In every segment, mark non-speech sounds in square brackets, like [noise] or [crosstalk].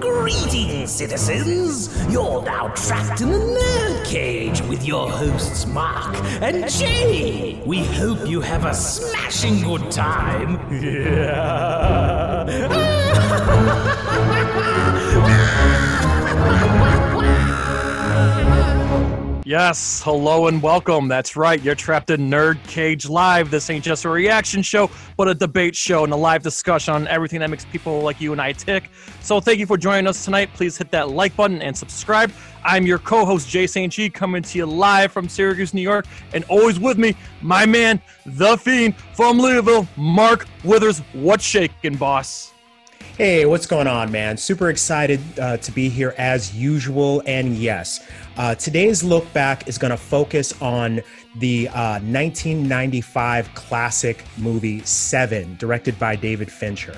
Greetings, citizens! You're now trapped in a nerd cage with your hosts Mark and Jay. We hope you have a smashing good time. [laughs] Yes, hello and welcome. That's right, you're trapped in Nerd Cage Live. This ain't just a reaction show, but a debate show and a live discussion on everything that makes people like you and I tick. So thank you for joining us tonight. Please hit that like button and subscribe. I'm your co-host Jay St. G coming to you live from Syracuse, New York, and always with me, my man, the fiend from Louisville, Mark Withers. What's shaking, boss? Hey, what's going on, man? Super excited uh, to be here as usual. And yes, uh, today's look back is going to focus on the uh, 1995 classic movie Seven, directed by David Fincher.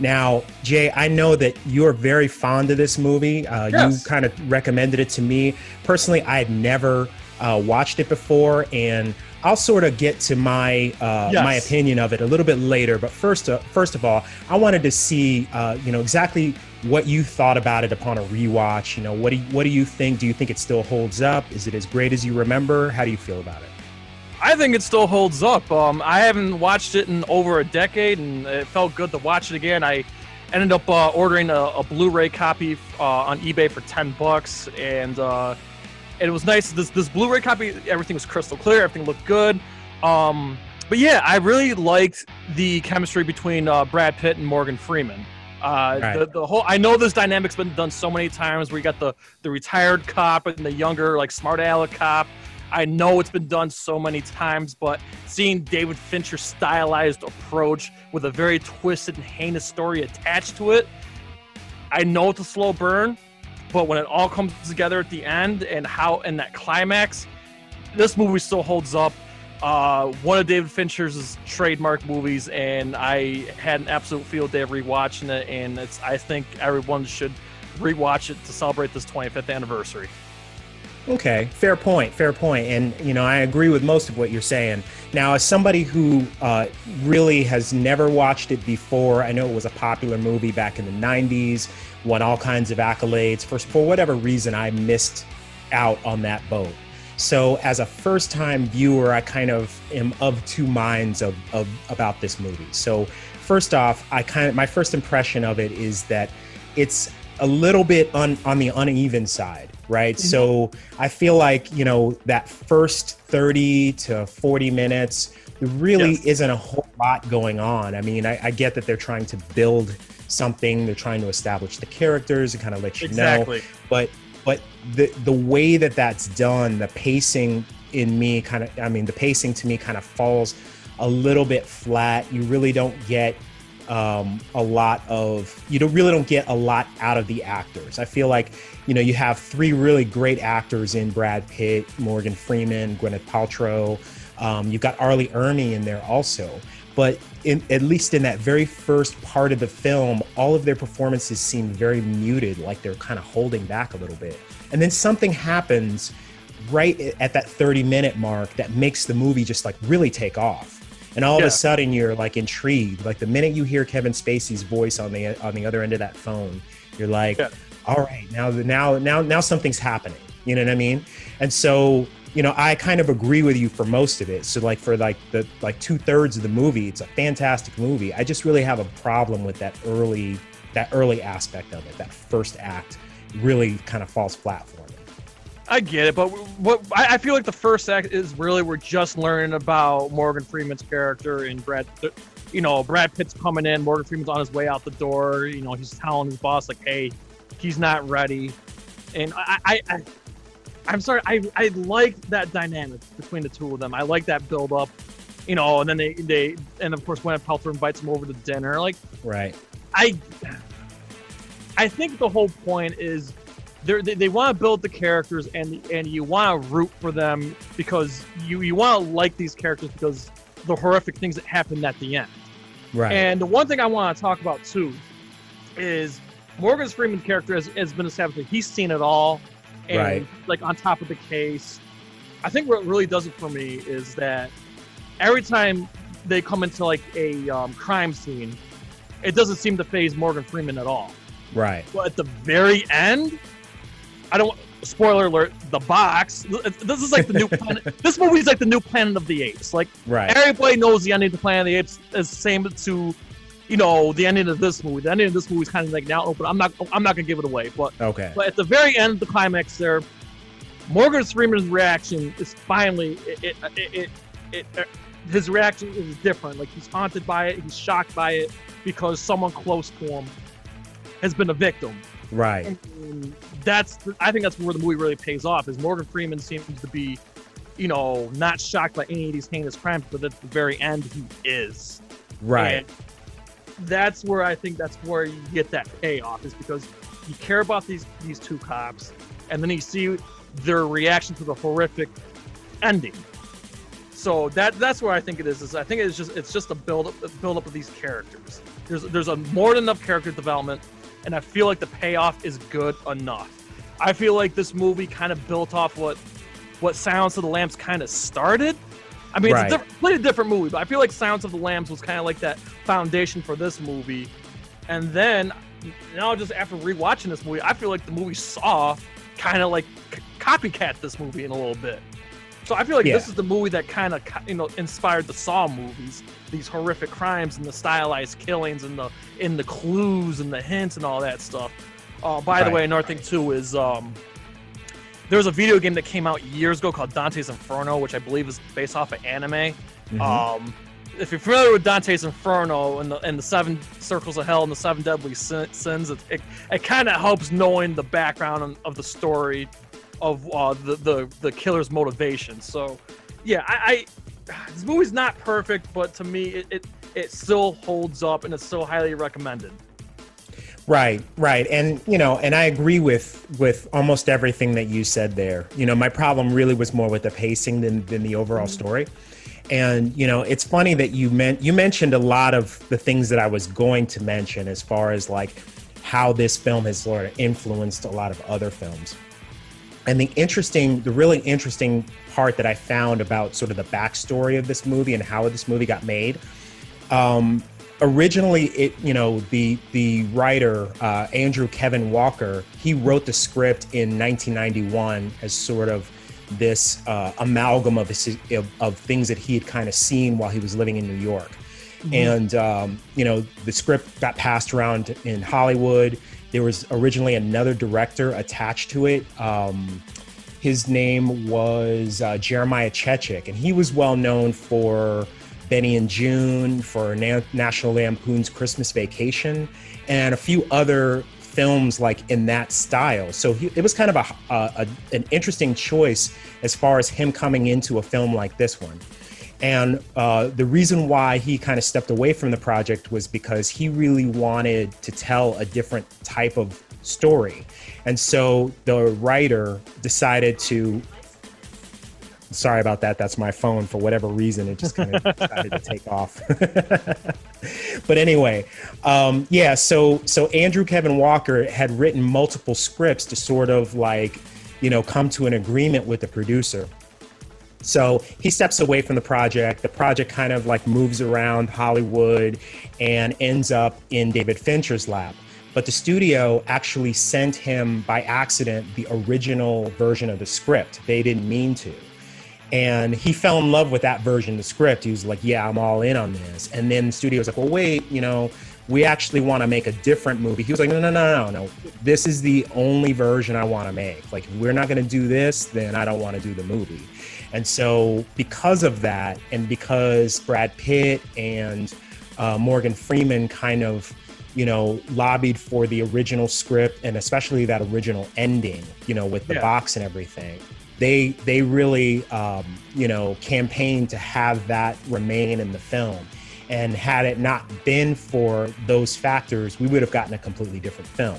Now, Jay, I know that you're very fond of this movie. Uh, Yes. You kind of recommended it to me. Personally, I had never uh, watched it before, and I'll sort of get to my uh, Yes. my opinion of it a little bit later. But first, uh, first of all, I wanted to see, uh, you know, exactly what you thought about it upon a rewatch. You know, what do you, what do you think? Do you think it still holds up? Is it as great as you remember? How do you feel about it? I think it still holds up. Um, I haven't watched it in over a decade, and it felt good to watch it again. I ended up uh, ordering a, a Blu-ray copy uh, on eBay for ten bucks, and uh, it was nice. This this Blu-ray copy, everything was crystal clear, everything looked good. Um, but yeah, I really liked the chemistry between uh, Brad Pitt and Morgan Freeman. Uh, Right. the, the whole I know this dynamic's been done so many times where you got the the retired cop and the younger like smart aleck cop. I know it's been done so many times, but seeing David Fincher's stylized approach with a very twisted and heinous story attached to it, I know it's a slow burn, but when it all comes together at the end and how and that climax, this movie still holds up. Uh, one of David Fincher's trademark movies, and I had an absolute field day rewatching it. And it's I think everyone should rewatch it to celebrate this 25th anniversary. Okay, fair point, fair point. And, you know, I agree with most of what you're saying. Now, as somebody who uh, really has never watched it before, I know it was a popular movie back in the 90s, won all kinds of accolades. For, for whatever reason, I missed out on that boat. So, as a first time viewer, I kind of am of two minds of, of about this movie. So, first off, I kind of my first impression of it is that it's a little bit on on the uneven side, right? Mm-hmm. So I feel like you know that first thirty to forty minutes there really Yes. isn't a whole lot going on. I mean, I, I get that they're trying to build something, they're trying to establish the characters and kind of let you know but but the the way that that's done the pacing in me kind of i mean the pacing to me kind of falls a little bit flat you really don't get um, a lot of you don't really don't get a lot out of the actors i feel like you know you have three really great actors in brad pitt morgan freeman gwyneth paltrow um, you've got R. Lee Ermey in there also but in, at least in that very first part of the film, all of their performances seem very muted, like they're kind of holding back a little bit. And then something happens right at that 30 minute mark that makes the movie just like really take off. And all of a sudden you're like intrigued. Like the minute you hear Kevin Spacey's voice on the on the other end of that phone, you're like, Yeah. all right, now now now now something's happening. You know what I mean? And so you know, I kind of agree with you for most of it. So like for like the like two thirds of the movie, it's a fantastic movie. I just really have a problem with that early that early aspect of it. That first act really kind of falls flat for me. I get it, but what I, I feel like the first act is really we're just learning about Morgan Freeman's character and Brad. You know, Brad Pitt's coming in. Morgan Freeman's on his way out the door. You know, he's telling his boss like, "Hey, he's not ready," and I, I, I I'm sorry, I, I like that dynamic between the two of them. I like that build up. You know, and then they, they and of course Gwyneth Paltrow invites him over to dinner. Like Right. I I think the whole point is they they want to build the characters and and you want to root for them because you you want to like these characters because the horrific things that happened at the end. Right. And the one thing I want to talk about too is Morgan Freeman's character has, has been established. He's seen it all, and Right. like on top of the case. I think what really does it for me is that every time they come into like a um, crime scene, it doesn't seem to phase Morgan Freeman at all. Right. But at the very end, I don't. Spoiler alert: the box. This is like the new [laughs] planet. this movie is like the new Planet of the Apes. Like right. everybody knows the ending to Planet of the Apes is the same to, you know, the ending of this movie. The ending of this movie is kind of like now open. I'm not. I'm not gonna give it away. But okay. But at the very end, of the climax there, Morgan Freeman's reaction is finally it. it, it, it, it uh, his reaction is different. Like he's haunted by it. He's shocked by it because someone close to him has been a victim. Right. And that's I think that's where the movie really pays off. Is Morgan Freeman seems to be, you know, not shocked by any of these heinous crimes, but at the very end he is. Right. And that's where I think that's where you get that payoff is because you care about these these two cops, and then you see their reaction to the horrific ending. So that that's where I think it is. Is I think it's just it's just a build up build up of these characters. There's there's a more than enough character development, and I feel like the payoff is good enough. I feel like this movie kind of built off what what Silence of the Lambs kind of started. I mean, right. it's a diff- completely different movie, but I feel like Silence of the Lambs was kind of like that foundation for this movie. And then now, just after rewatching this movie, I feel like the movie Saw kind of like c- copycat this movie in a little bit. So I feel like yeah. this is the movie that kind of you know inspired the Saw movies, these horrific crimes and the stylized killings and the in the clues and the hints and all that stuff. Uh, by right. the way, another thing too is um, there was a video game that came out years ago called Dante's Inferno, which I believe is based off of anime. Mm-hmm. Um, if you're familiar with Dante's Inferno and the and the seven circles of hell and the seven deadly sins, it it, it kind of helps knowing the background of the story of uh, the, the the killer's motivation. So, yeah, I, I this movie's not perfect, but to me, it, it it still holds up and it's still highly recommended. Right, right. And you know, and I agree with with almost everything that you said there. You know, my problem really was more with the pacing than than the overall mm-hmm. story. And you know, it's funny that you meant you mentioned a lot of the things that I was going to mention as far as like how this film has sort of influenced a lot of other films. And the interesting, the really interesting part that I found about sort of the backstory of this movie and how this movie got made. Um, originally, it you know the the writer uh, Andrew Kevin Walker he wrote the script in 1991 as sort of this uh, amalgam of, of, of things that he had kind of seen while he was living in New York. Mm-hmm. And um, you know the script got passed around in Hollywood there was originally another director attached to it. Um, his name was uh, Jeremiah Chechik, and he was well known for Benny and Joon, for Na- National Lampoon's Christmas Vacation, and a few other films like in that style. So he, it was kind of a, a, an interesting choice as far as him coming into a film like this one. And uh, the reason why he kind of stepped away from the project was because he really wanted to tell a different type of story. And so the writer decided to. Sorry about that. That's my phone. For whatever reason, it just kind of [laughs] decided to take off. [laughs] but anyway, um, yeah. So so Andrew Kevin Walker had written multiple scripts to sort of like, you know, come to an agreement with the producer. So he steps away from the project. The project kind of like moves around Hollywood and ends up in David Fincher's lap. But the studio actually sent him by accident the original version of the script. They didn't mean to. And he fell in love with that version of the script. He was like, Yeah, I'm all in on this. And then the studio was like, Well, wait, you know, we actually want to make a different movie. He was like, no, no, no, no, no. This is the only version I want to make. Like, if we're not going to do this, then I don't want to do the movie. And so, because of that, and because Brad Pitt and uh, Morgan Freeman kind of, you know, lobbied for the original script and especially that original ending, you know, with the yeah. box and everything, they they really, um, you know, campaigned to have that remain in the film. And had it not been for those factors, we would have gotten a completely different film.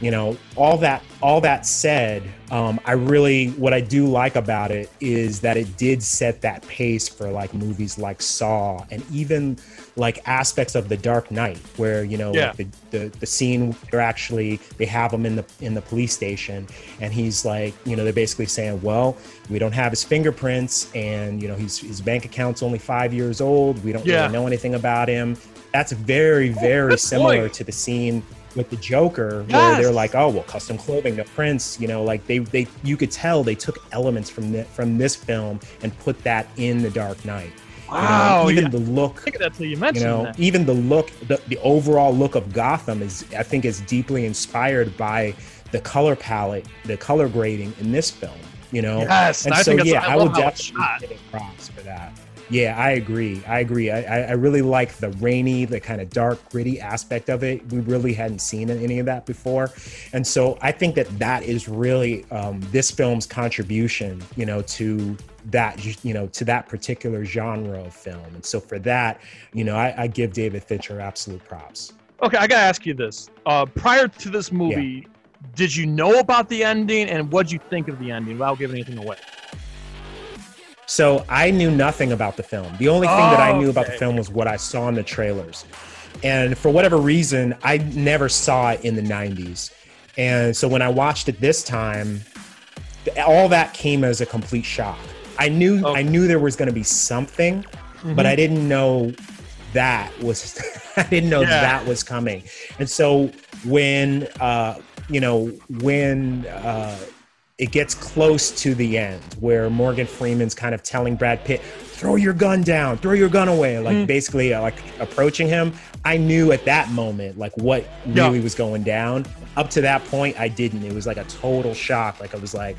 You know all that all that said um, i really what i do like about it is that it did set that pace for like movies like saw and even like aspects of the dark knight where you know Yeah. like the, the the scene where actually they have him in the in the police station and he's like you know they're basically saying well we don't have his fingerprints and you know he's his bank account's only five years old we don't Yeah. really know anything about him that's very very similar point. to the scene with the Joker, where they're like, "Oh, well, custom clothing, the prints." You know, like they they you could tell they took elements from the, from this film and put that in the Dark Knight. You know, Wow, even yeah. the look, Think of that till you you mentioned know, that. even the look, the, the overall look of Gotham is, I think, is deeply inspired by the color palette, the color grading in this film. You know, Yes, and I so think yeah, I, I, would definitely give it props for that. Yeah, I agree. I agree. I, I really like the rainy, the kind of dark, gritty aspect of it. We really hadn't seen any of that before, and so I think that that is really um, this film's contribution, you know, to that, you know, to that particular genre of film. And so for that, you know, I, I give David Fincher absolute props. Okay, I gotta ask you this. Uh, prior to this movie, did you know about the ending, and what'd you think of the ending without giving anything away? So I knew nothing about the film. The only thing that I knew about the film was what I saw in the trailers. And for whatever reason, I never saw it in the 90s. And so when I watched it this time, all that came as a complete shock. I knew Okay. I knew there was going to be something, Mm-hmm. but I didn't know that was [laughs] I didn't know Yeah. that was coming. And so when uh you know when uh it gets close to the end where Morgan Freeman's kind of telling Brad Pitt, throw your gun down, throw your gun away, like Mhm. basically uh, like approaching him. I knew at that moment like what Yeah. really was going down. Up to that point, I didn't. It was like a total shock. Like I was like,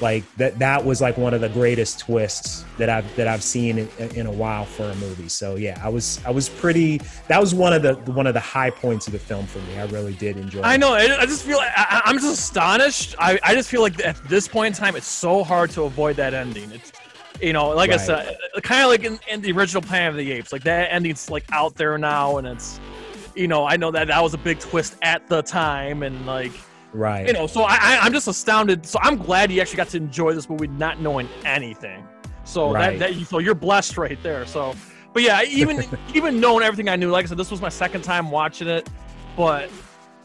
like that that was like one of the greatest twists that I've that I've seen in, in a while for a movie. So yeah, I was I was pretty. That was one of the one of the high points of the film for me. I really did enjoy. It. I it. know. I I just feel. I, I- I'm just astonished. I, I just feel like at this point in time, it's so hard to avoid that ending. It's, you know, like I said, kind of like in, in the original Planet of the Apes. Like that ending's like out there now, and it's, you know, I know that that was a big twist at the time, and like, Right. you know, so I, I I'm just astounded. So I'm glad you actually got to enjoy this movie not knowing anything. So Right. that, that so you're blessed right there. So, but yeah, even [laughs] even knowing everything I knew, like I said, this was my second time watching it, but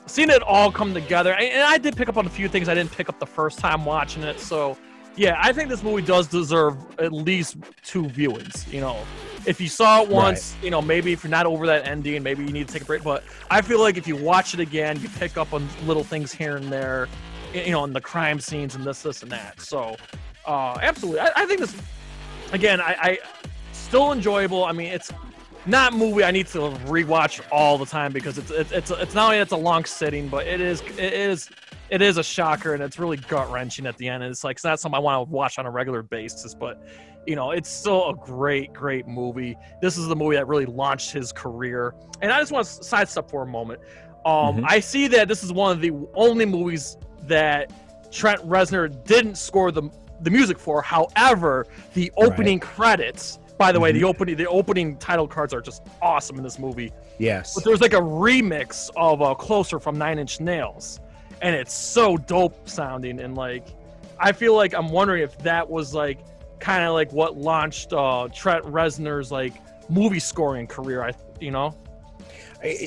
seeing it all come together, and I did pick up on a few things I didn't pick up the first time watching it. So, yeah, I think this movie does deserve at least two viewings. You know, if you saw it once, you know, maybe if you're not over that ending, maybe you need to take a break. But I feel like if you watch it again, you pick up on little things here and there, you know, in the crime scenes and this, this, and that. So, uh, absolutely, I, I think this. Again, I, I still enjoyable. I mean, it's not a movie I need to rewatch all the time because it's it's it's, it's not only it's a long sitting, but it is it is it is a shocker and it's really gut wrenching at the end. It's like it's not something I want to watch on a regular basis, but you know, it's still a great, great movie. This is the movie that really launched his career. And I just want to sidestep for a moment. Um, Mhm. I see that this is one of the only movies that Trent Reznor didn't score the the music for. However, the opening credits. By the way, the opening the opening title cards are just awesome in this movie. yes. But there's like a remix of uh, "Closer" from Nine Inch Nails, and it's so dope sounding. And like, I feel like I'm wondering if that was like kind of like what launched uh, Trent Reznor's like movie scoring career. I, you know,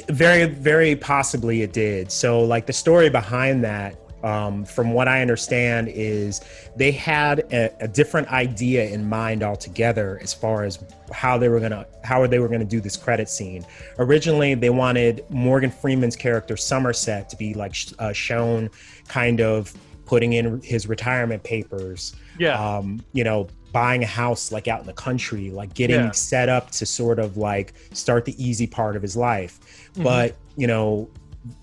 very very possibly it did. So like the story behind that um, from what i understand is they had a, a different idea in mind altogether as far as how they were gonna how they were gonna do this credit scene. Originally they wanted morgan freeman's character somerset to be like sh- uh, shown kind of putting in his retirement papers. Yeah, um, you know, buying a house like out in the country, like getting Yeah. set up to sort of like start the easy part of his life. Mhm. But, you know,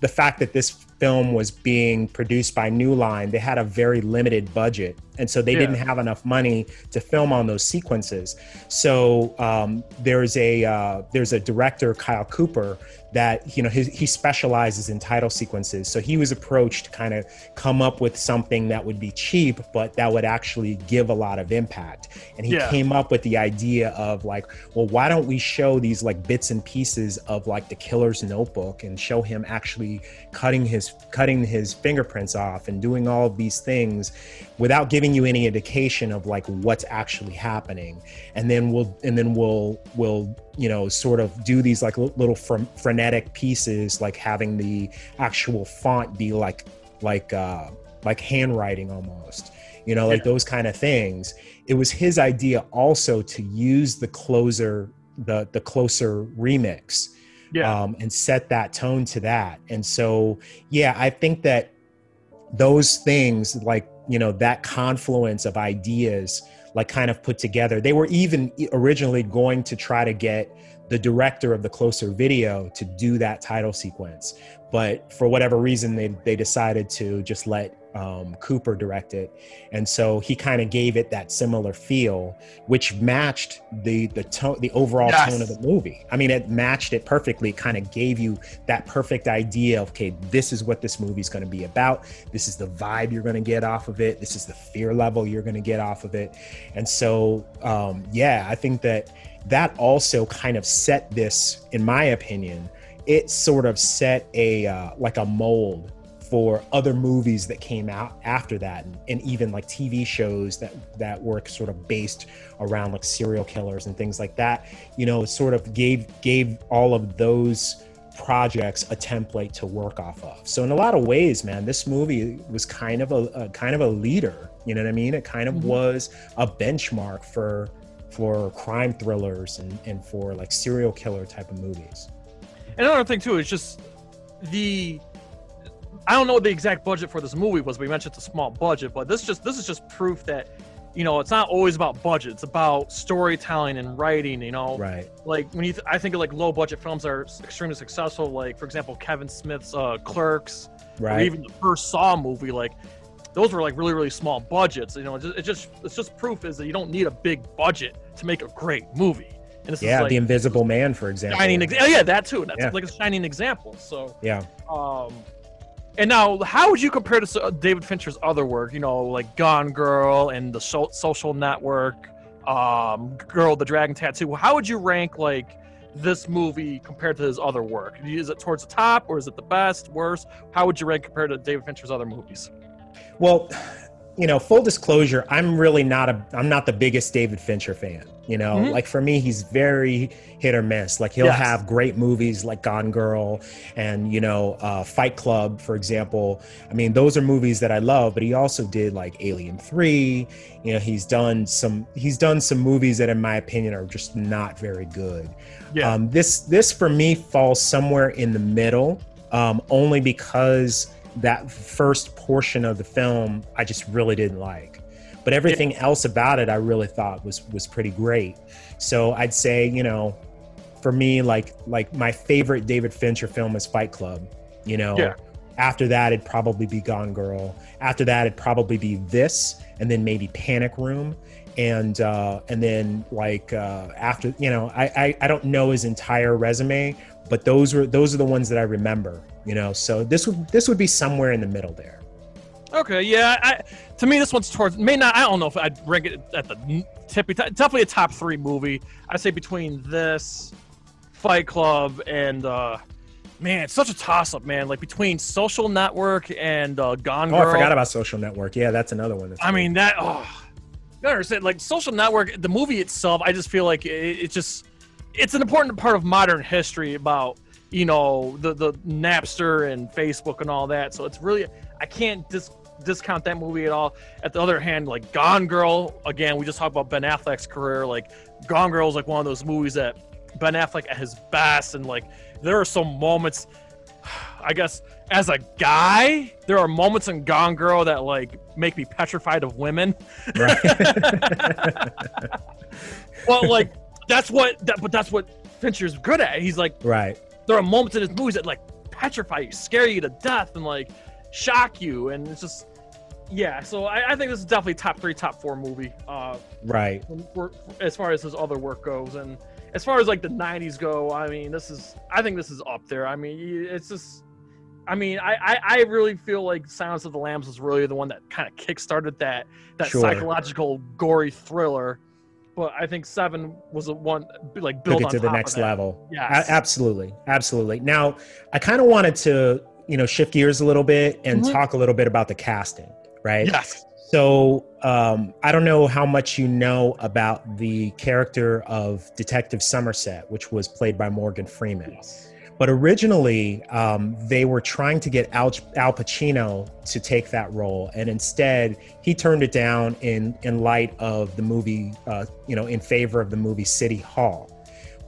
the fact that this film was being produced by New Line, they had a very limited budget. And so they Yeah. didn't have enough money to film on those sequences. So um, there's a uh, there's a director, Kyle Cooper, that you know his, he specializes in title sequences. So he was approached to kind of come up with something that would be cheap, but that would actually give a lot of impact. And he Yeah. came up with the idea of like, well, why don't we show these like bits and pieces of like the killer's notebook and show him actually cutting his his cutting his fingerprints off and doing all of these things without giving you any indication of like what's actually happening and then we'll and then we'll we'll you know sort of do these like little frenetic pieces like having the actual font be like like uh like handwriting almost you know like yeah. those kind of things it was his idea also to use the closer the the closer remix yeah. um, and set that tone to that and so yeah i think that those things like you know that confluence of ideas like kind of put together they were even originally going to try to get the director of the closer video to do that title sequence but for whatever reason they, they decided to just let um, Cooper directed, and so he kind of gave it that similar feel, which matched the the tone, the overall yes. tone of the movie. I mean, it matched it perfectly. Kind of gave you that perfect idea of okay, this is what this movie's going to be about. This is the vibe you're going to get off of it. This is the fear level you're going to get off of it, and so um, yeah, I think that that also kind of set this, in my opinion, it sort of set a uh, like a mold for other movies that came out after that and, and, even like tv shows that that were sort of based around like serial killers and things like that. You know sort of gave gave all of those projects a template to work off of. So in a lot of ways man this movie was kind of a, a kind of a leader. You know what i mean? It kind of mm-hmm. was a benchmark for for crime thrillers and, and for like serial killer type of movies. Another thing too is just the I don't know what the exact budget for this movie was. We mentioned it's a small budget, but this just this is just proof that you know it's not always about budget. It's about storytelling and writing. You know, right? Like when you, th- I think of like low budget films are extremely successful. Like for example, Kevin Smith's uh, Clerks, right? even the first Saw movie. Like those were like really really small budgets. You know, it just, it just it's just proof is that you don't need a big budget to make a great movie. And yeah, like, the Invisible Man, for example. Shining, ex- oh yeah, that too. That's yeah. like a shining example. So yeah. Um, and now, how would you compare to uh, David Fincher's other work? You know, like Gone Girl and The Social Network, um, Girl the Dragon Tattoo. How would you rank like this movie compared to his other work? Is it towards the top, or is it the best, worst? How would you rank compared to David Fincher's other movies? Well, you know, full disclosure, I'm really not a I'm not the biggest David Fincher fan. You know, mm-hmm. like for me, he's very hit or miss. Like he'll yes. have great movies like Gone Girl and you know uh, Fight Club, for example. I mean, those are movies that I love. But he also did like Alien Three. You know, he's done some he's done some movies that, in my opinion, are just not very good. Yeah. Um, this this for me falls somewhere in the middle, um, only because that first portion of the film I just really didn't like but everything yeah. else about it I really thought was was pretty great. So I'd say, you know, for me like like my favorite David Fincher film is Fight Club, you know. Yeah. After that it'd probably be Gone Girl. After that it'd probably be this and then maybe Panic Room and uh and then like uh after you know I, I i don't know his entire resume but those were those are the ones that i remember you know so this would this would be somewhere in the middle there Okay, yeah. I, to me, this one's towards may not. I don't know if I'd rank it at the tippy. Definitely a top three movie. I'd say between this, Fight Club, and uh, man, it's such a toss up, man. Like between Social Network and uh, Gone Girl. Oh, I forgot about Social Network. Yeah, that's another one. That's I mean that. Oh, you understand? Like Social Network, the movie itself. I just feel like it, it's just it's an important part of modern history about you know the the Napster and Facebook and all that. So it's really I can't just discount that movie at all. At the other hand, like Gone Girl, again, we just talked about Ben Affleck's career. Like Gone Girl is like one of those movies that Ben Affleck at his best, and like there are some moments. [sighs] I guess as a guy, there are moments in Gone Girl that like make me petrified of women. Right. [laughs] well, like that's what that, but that's what Fincher's good at. He's like, right. There are moments in his movies that like petrify you, scare you to death, and like shock you, and it's just yeah. So I, I think this is definitely top three, top four movie. Uh, right. For, as far as his other work goes, and as far as like the '90s go, I mean, this is I think this is up there. I mean, it's just. I mean, I, I, I really feel like Silence of the Lambs was really the one that kind of kickstarted that that sure. psychological gory thriller but I think seven was a one like build Took it to the next level. Yeah, absolutely, absolutely. Now, I kind of wanted to you know shift gears a little bit and mm-hmm. talk a little bit about the casting, right? Yes. So um, I don't know how much you know about the character of Detective Somerset, which was played by Morgan Freeman. Yes. But originally, um, they were trying to get Al, Al Pacino to take that role, and instead, he turned it down in in light of the movie, uh, you know, in favor of the movie City Hall,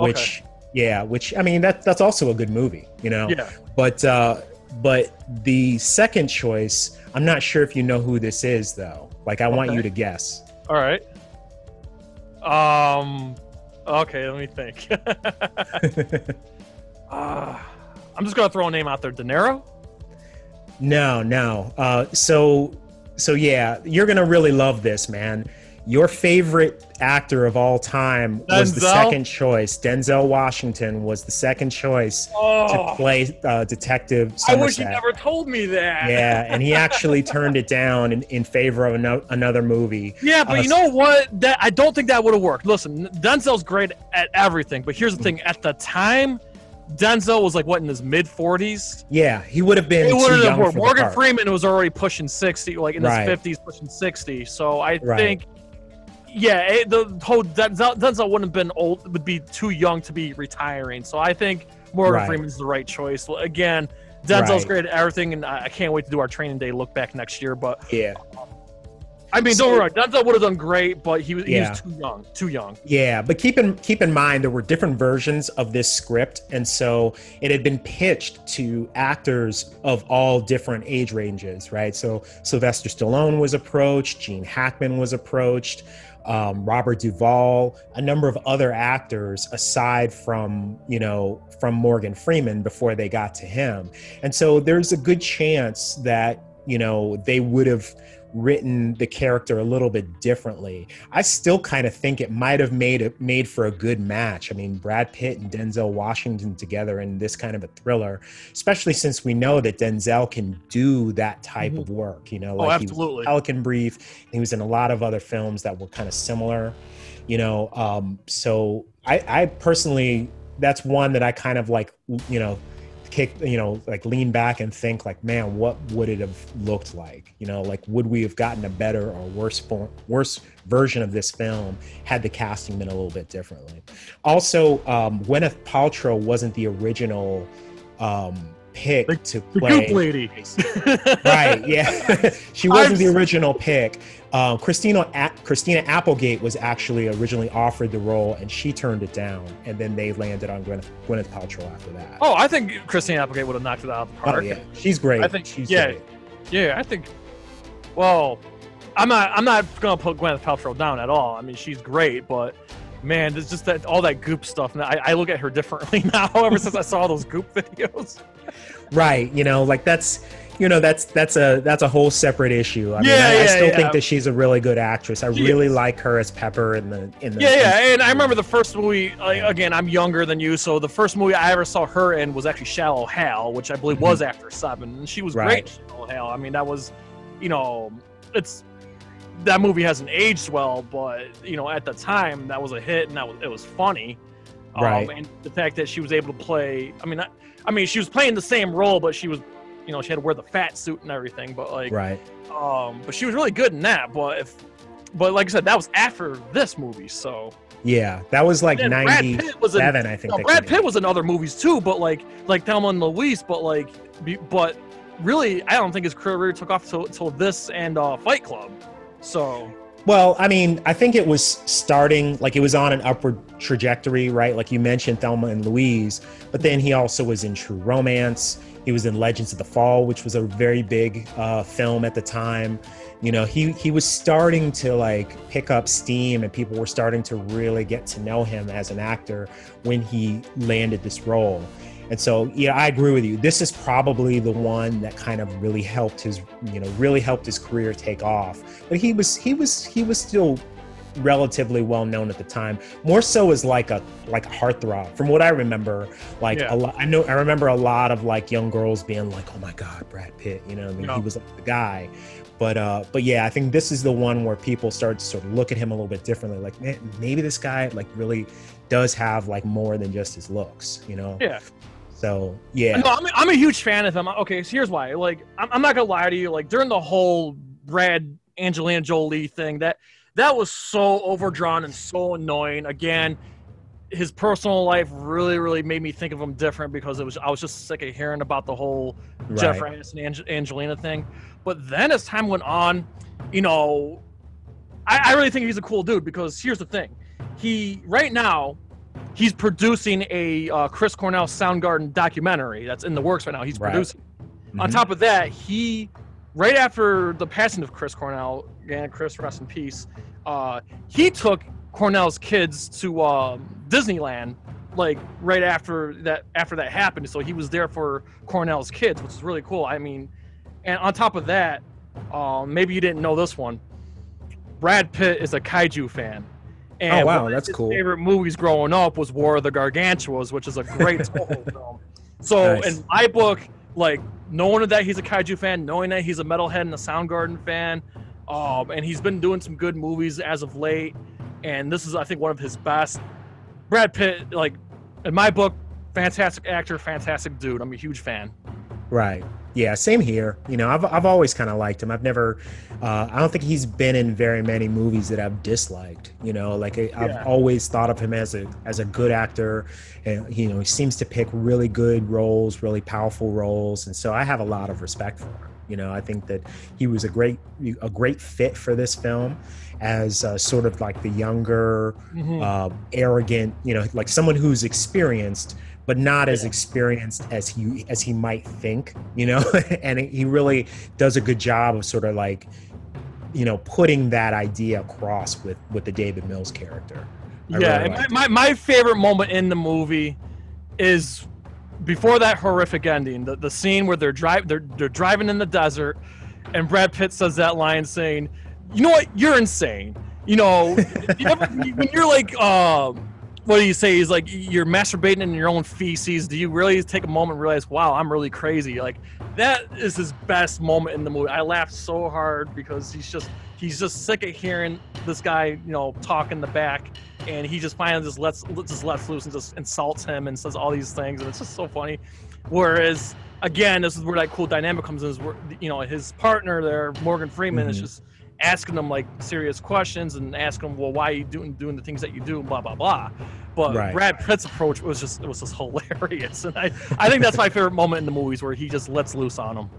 which, okay. yeah, which I mean, that that's also a good movie, you know. Yeah. But uh, but the second choice, I'm not sure if you know who this is, though. Like, I okay. want you to guess. All right. Um. Okay, let me think. [laughs] [laughs] Uh, I'm just gonna throw a name out there. De Niro. No, no. Uh, so, so yeah, you're gonna really love this, man. Your favorite actor of all time Denzel? was the second choice. Denzel Washington was the second choice oh. to play uh, Detective Somerset. I wish you never told me that. Yeah, [laughs] and he actually turned it down in, in favor of an- another movie. Yeah, but uh, you know what? That I don't think that would have worked. Listen, Denzel's great at everything, but here's the thing: at the time, Denzel was like what in his mid forties. Yeah, he would have been. Too young for Morgan Freeman was already pushing sixty, like in right. his fifties, pushing sixty. So I right. think, yeah, it, the whole Denzel, Denzel wouldn't have been old, would be too young to be retiring. So I think Morgan right. Freeman's the right choice. Again, Denzel's great at everything, and I can't wait to do our training day look back next year. But yeah, I mean, don't worry, Denzel would have done great, but he was, he yeah. was too young, too young. Yeah, but keep in keep in mind there were different versions of this script, and so it had been pitched to actors of all different age ranges, right? So Sylvester Stallone was approached, Gene Hackman was approached, um, Robert Duvall, a number of other actors aside from you know from Morgan Freeman before they got to him, and so there's a good chance that you know they would have written the character a little bit differently. I still kind of think it might have made it made for a good match. I mean, Brad Pitt and Denzel Washington together in this kind of a thriller, especially since we know that Denzel can do that type mm-hmm. of work. You know, oh, like oh, absolutely. he was Pelican Brief. He was in a lot of other films that were kind of similar. You know, um, so I, I personally, that's one that I kind of like. You know kick you know like lean back and think like man what would it have looked like? You know like would we have gotten a better or worse form, worse version of this film had the casting been a little bit differently? Also um gwyneth paltrow wasn't the original um pick the, to play the lady right yeah [laughs] she wasn't I'm... the original pick uh, Christina A- Christina Applegate was actually originally offered the role, and she turned it down. And then they landed on Gwyneth, Gwyneth Paltrow after that. Oh, I think Christina Applegate would have knocked it out of the park. Oh, yeah, she's great. I think. She's yeah, great. yeah. I think. Well, I'm not. I'm not gonna put Gwyneth Paltrow down at all. I mean, she's great, but man, there's just that all that goop stuff. And I, I look at her differently [laughs] now. Ever since I saw those goop videos. right. You know, like that's you know that's that's a that's a whole separate issue. I mean, I, yeah, I still yeah. think that she's a really good actress. I really like her as Pepper in the in the yeah yeah. And I remember the first movie. Like, again, I'm younger than you, so the first movie I ever saw her in was actually Shallow Hal, which I believe mm-hmm. was after Seven, and she was right. great. Shallow Hal. I mean, that was, you know, it's that movie hasn't aged well, but you know, at the time that was a hit and that was it was funny. Um, right. and the fact that she was able to play, I mean, I, I mean, she was playing the same role, but she was you know she had to wear the fat suit and everything but like right um but she was really good in that but if but like i said that was after this movie so yeah that was like 97 i think no, brad pitt was in other movies too but like like thelma and louise but like but really i don't think his career took off till, till this and uh fight club so well, I mean, I think it was starting like it was on an upward trajectory, right? Like you mentioned Thelma and Louise, but then he also was in True Romance. He was in Legends of the Fall, which was a very big uh, film at the time. You know, he he was starting to like pick up steam, and people were starting to really get to know him as an actor when he landed this role. And so, yeah, I agree with you. This is probably the one that kind of really helped his, you know, really helped his career take off. But he was he was he was still relatively well known at the time. More so as like a like a heartthrob. From what I remember, like yeah. a lot, I know I remember a lot of like young girls being like, "Oh my God, Brad Pitt," you know, I mean, he was like the guy. But uh, but yeah, I think this is the one where people start to sort of look at him a little bit differently. Like, man, maybe this guy like really does have like more than just his looks, you know? Yeah. So yeah, no, I'm, I'm a huge fan of him. Okay, so here's why. Like, I'm, I'm not gonna lie to you. Like during the whole Brad Angelina Jolie thing, that that was so overdrawn and so annoying. Again, his personal life really, really made me think of him different because it was I was just sick of hearing about the whole right. Jennifer Aniston and Angelina thing. But then as time went on, you know, I, I really think he's a cool dude because here's the thing. He right now he's producing a uh, Chris Cornell Soundgarden documentary that's in the works right now. He's right. producing. Mm-hmm. On top of that, he right after the passing of Chris Cornell, and Chris rest in peace, uh, he took Cornell's kids to uh, Disneyland like right after that after that happened. So he was there for Cornell's kids, which is really cool. I mean, and on top of that, um, maybe you didn't know this one. Brad Pitt is a kaiju fan. And oh wow, that's cool. Favorite movies growing up was War of the Gargantuas, which is a great [laughs] film. So nice. in my book, like knowing that he's a kaiju fan, knowing that he's a metalhead and a Soundgarden fan, um, and he's been doing some good movies as of late, and this is I think one of his best. Brad Pitt, like in my book, fantastic actor, fantastic dude. I'm a huge fan. Right. Yeah, same here. You know, I've I've always kind of liked him. I've never, uh, I don't think he's been in very many movies that I've disliked. You know, like I, have always thought of him as a as a good actor. And, you know, he seems to pick really good roles, really powerful roles, and so I have a lot of respect for him. You know, I think that he was a great a great fit for this film as uh, sort of like the younger, mm-hmm. uh, arrogant, you know, like someone who's experienced but not as experienced as he as he might think, you know. [laughs] and he really does a good job of sort of like, you know, putting that idea across with with the David Mills character. I yeah, really my, my, my favorite moment in the movie is before that horrific ending, the, the scene where they're drive they're they're driving in the desert, and Brad Pitt says that line saying, "You know what? You're insane." You know, [laughs] you ever, when you're like, um, what do you say? He's like, you're masturbating in your own feces. Do you really take a moment and realize, wow, I'm really crazy? Like, that is his best moment in the movie. I laughed so hard because he's just he's just sick of hearing this guy, you know, talk in the back, and he just finally just lets just lets loose and just insults him and says all these things, and it's just so funny. Whereas, again, this is where that cool dynamic comes in. Is where you know his partner there, Morgan Freeman, mm-hmm. is just asking them like serious questions and asking them, well, why are you doing doing the things that you do, blah blah blah. But right. Brad Pitt's approach was just it was just [laughs] hilarious, and I I think that's my favorite moment in the movies where he just lets loose on them.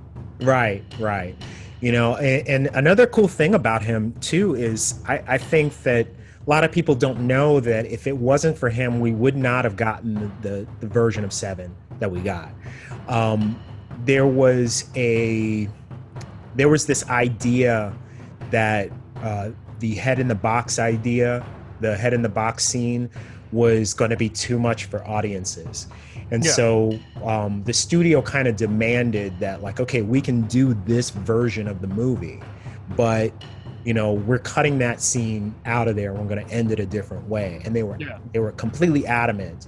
Right, right. You know, and, and another cool thing about him too is I, I think that a lot of people don't know that if it wasn't for him, we would not have gotten the, the, the version of Seven that we got. Um, there was a there was this idea that uh, the head in the box idea, the head in the box scene, was going to be too much for audiences. And yeah. so um, the studio kind of demanded that, like, okay, we can do this version of the movie, but you know, we're cutting that scene out of there. We're going to end it a different way. And they were yeah. they were completely adamant.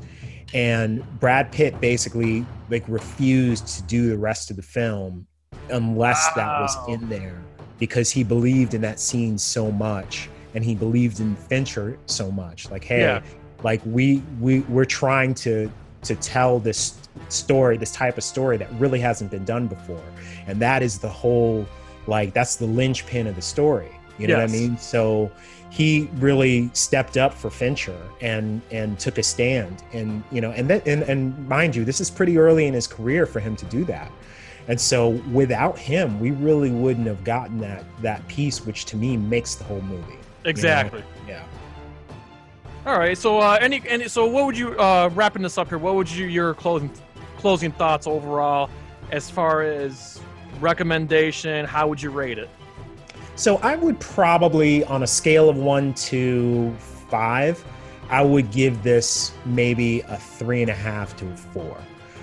And Brad Pitt basically like refused to do the rest of the film unless wow. that was in there because he believed in that scene so much and he believed in Fincher so much. Like, hey, yeah. like we we we're trying to to tell this story, this type of story that really hasn't been done before, and that is the whole like that's the linchpin of the story. You know yes. what I mean? So he really stepped up for Fincher and and took a stand and you know and then and, and mind you this is pretty early in his career for him to do that and so without him, we really wouldn't have gotten that that piece, which to me makes the whole movie. Exactly. You know? Yeah. All right. So uh, any any so what would you uh, wrapping this up here? What would you your closing closing thoughts overall as far as recommendation? How would you rate it? So I would probably on a scale of one to five, I would give this maybe a three and a half to a four.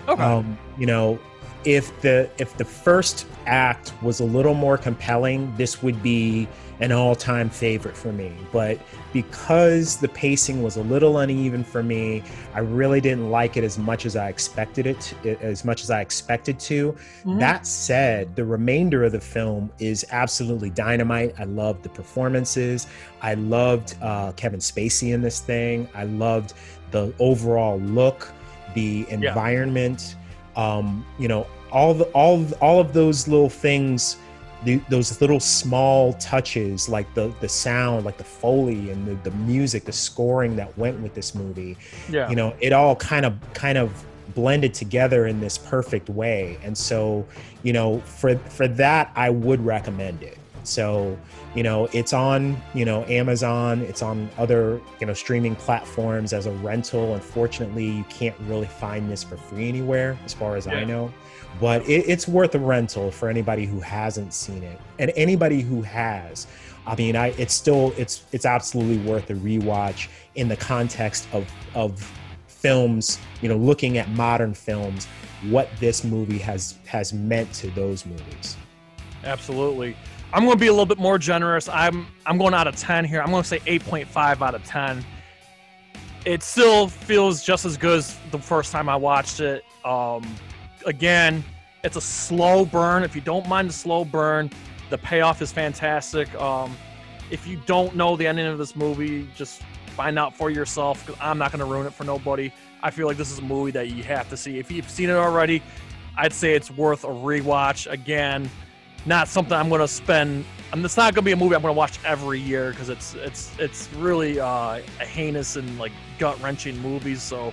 Okay. Um, you know, if the if the first act was a little more compelling, this would be an all-time favorite for me. But because the pacing was a little uneven for me, I really didn't like it as much as I expected it as much as I expected to. Mm-hmm. That said, the remainder of the film is absolutely dynamite. I loved the performances. I loved uh, Kevin Spacey in this thing. I loved the overall look the environment, yeah. um, you know, all the all all of those little things the, those little small touches like the the sound like the foley and the, the music the scoring that went with this movie yeah. you know it all kind of kind of blended together in this perfect way. And so you know for for that i would recommend it so you know it's on you know amazon it's on other you know streaming platforms as a rental. Unfortunately you can't really find this for free anywhere as far as yeah. i know. But it, it's worth a rental for anybody who hasn't seen it. And anybody who has i mean i it's still it's it's absolutely worth a rewatch in the context of of films you know looking at modern films what this movie has has meant to those movies. Absolutely i'm going to be a little bit more generous i'm i'm going out of 10 here i'm going to say 8.5 out of 10 it still feels just as good as the first time i watched it um again, it's a slow burn. If you don't mind the slow burn, the payoff is fantastic. Um, if you don't know the ending of this movie, just find out for yourself because I'm not going to ruin it for nobody. I feel like this is a movie that you have to see. If you've seen it already, I'd say it's worth a rewatch. Again, not something I'm going to spend. I mean, it's not going to be a movie I'm going to watch every year because it's it's it's really uh, a heinous and like gut wrenching movie. So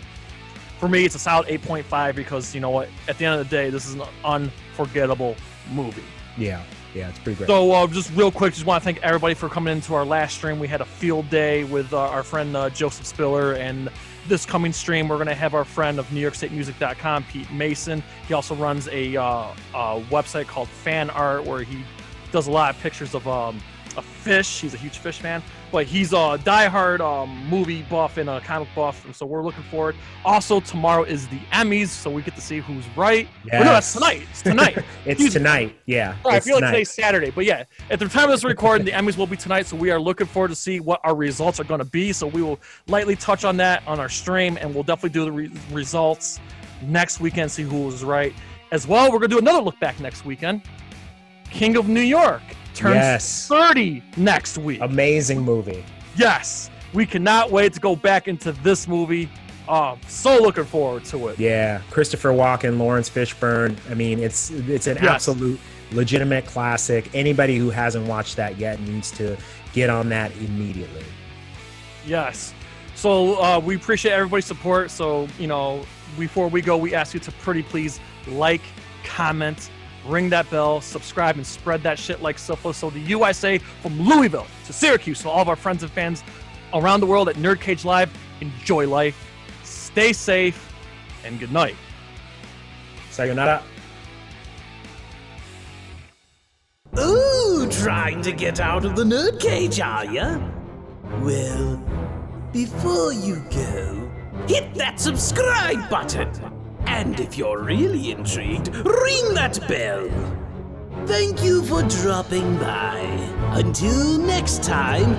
for me, it's a solid 8.5 because you know what? At the end of the day, this is an unforgettable movie. Yeah, yeah, it's pretty great. So, uh, just real quick, just want to thank everybody for coming into our last stream. We had a field day with uh, our friend uh, Joseph Spiller, and this coming stream, we're going to have our friend of NewYorkStateMusic.com, Pete Mason. He also runs a, uh, a website called Fan Art, where he does a lot of pictures of um, a fish. He's a huge Phish fan but he's a diehard um, movie buff and a comic buff, and so we're looking forward. Also, tomorrow is the Emmys, so we get to see who's right. Yes. Well, no, that's tonight. It's tonight. [laughs] it's tonight. Yeah. I feel tonight. like today's Saturday, but yeah, at the time of this recording, the Emmys will be tonight, so we are looking forward to see what our results are going to be. So we will lightly touch on that on our stream, and we'll definitely do the re- results next weekend, see who was right. As well, we're going to do another look back next weekend. King of New York turns yes. 30 next week. Amazing movie. Yes. We cannot wait to go back into this movie. Uh, so looking forward to it. Yeah, Christopher Walken, Laurence Fishburne. I mean, it's it's an yes. absolute legitimate classic. Anybody who hasn't watched that yet needs to get on that immediately. Yes. So uh, we appreciate everybody's support. So you know, before we go, we ask you to pretty please like, comment, ring that bell, subscribe, and spread that shit like syphilis. So the USA from Louisville to Syracuse, so all of our friends and fans around the world at Nerd Cage Live, enjoy life, stay safe, and good night. Sayonara. Ooh, trying to get out of the nerd cage, are ya? Well, before you go, hit that subscribe button. And if you're really intrigued, ring that bell. Thank you for dropping by. Until next time,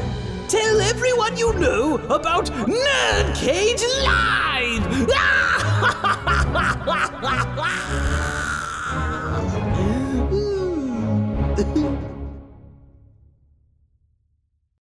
tell everyone you know about Nerd Cage Live! [laughs] Hmm. [laughs]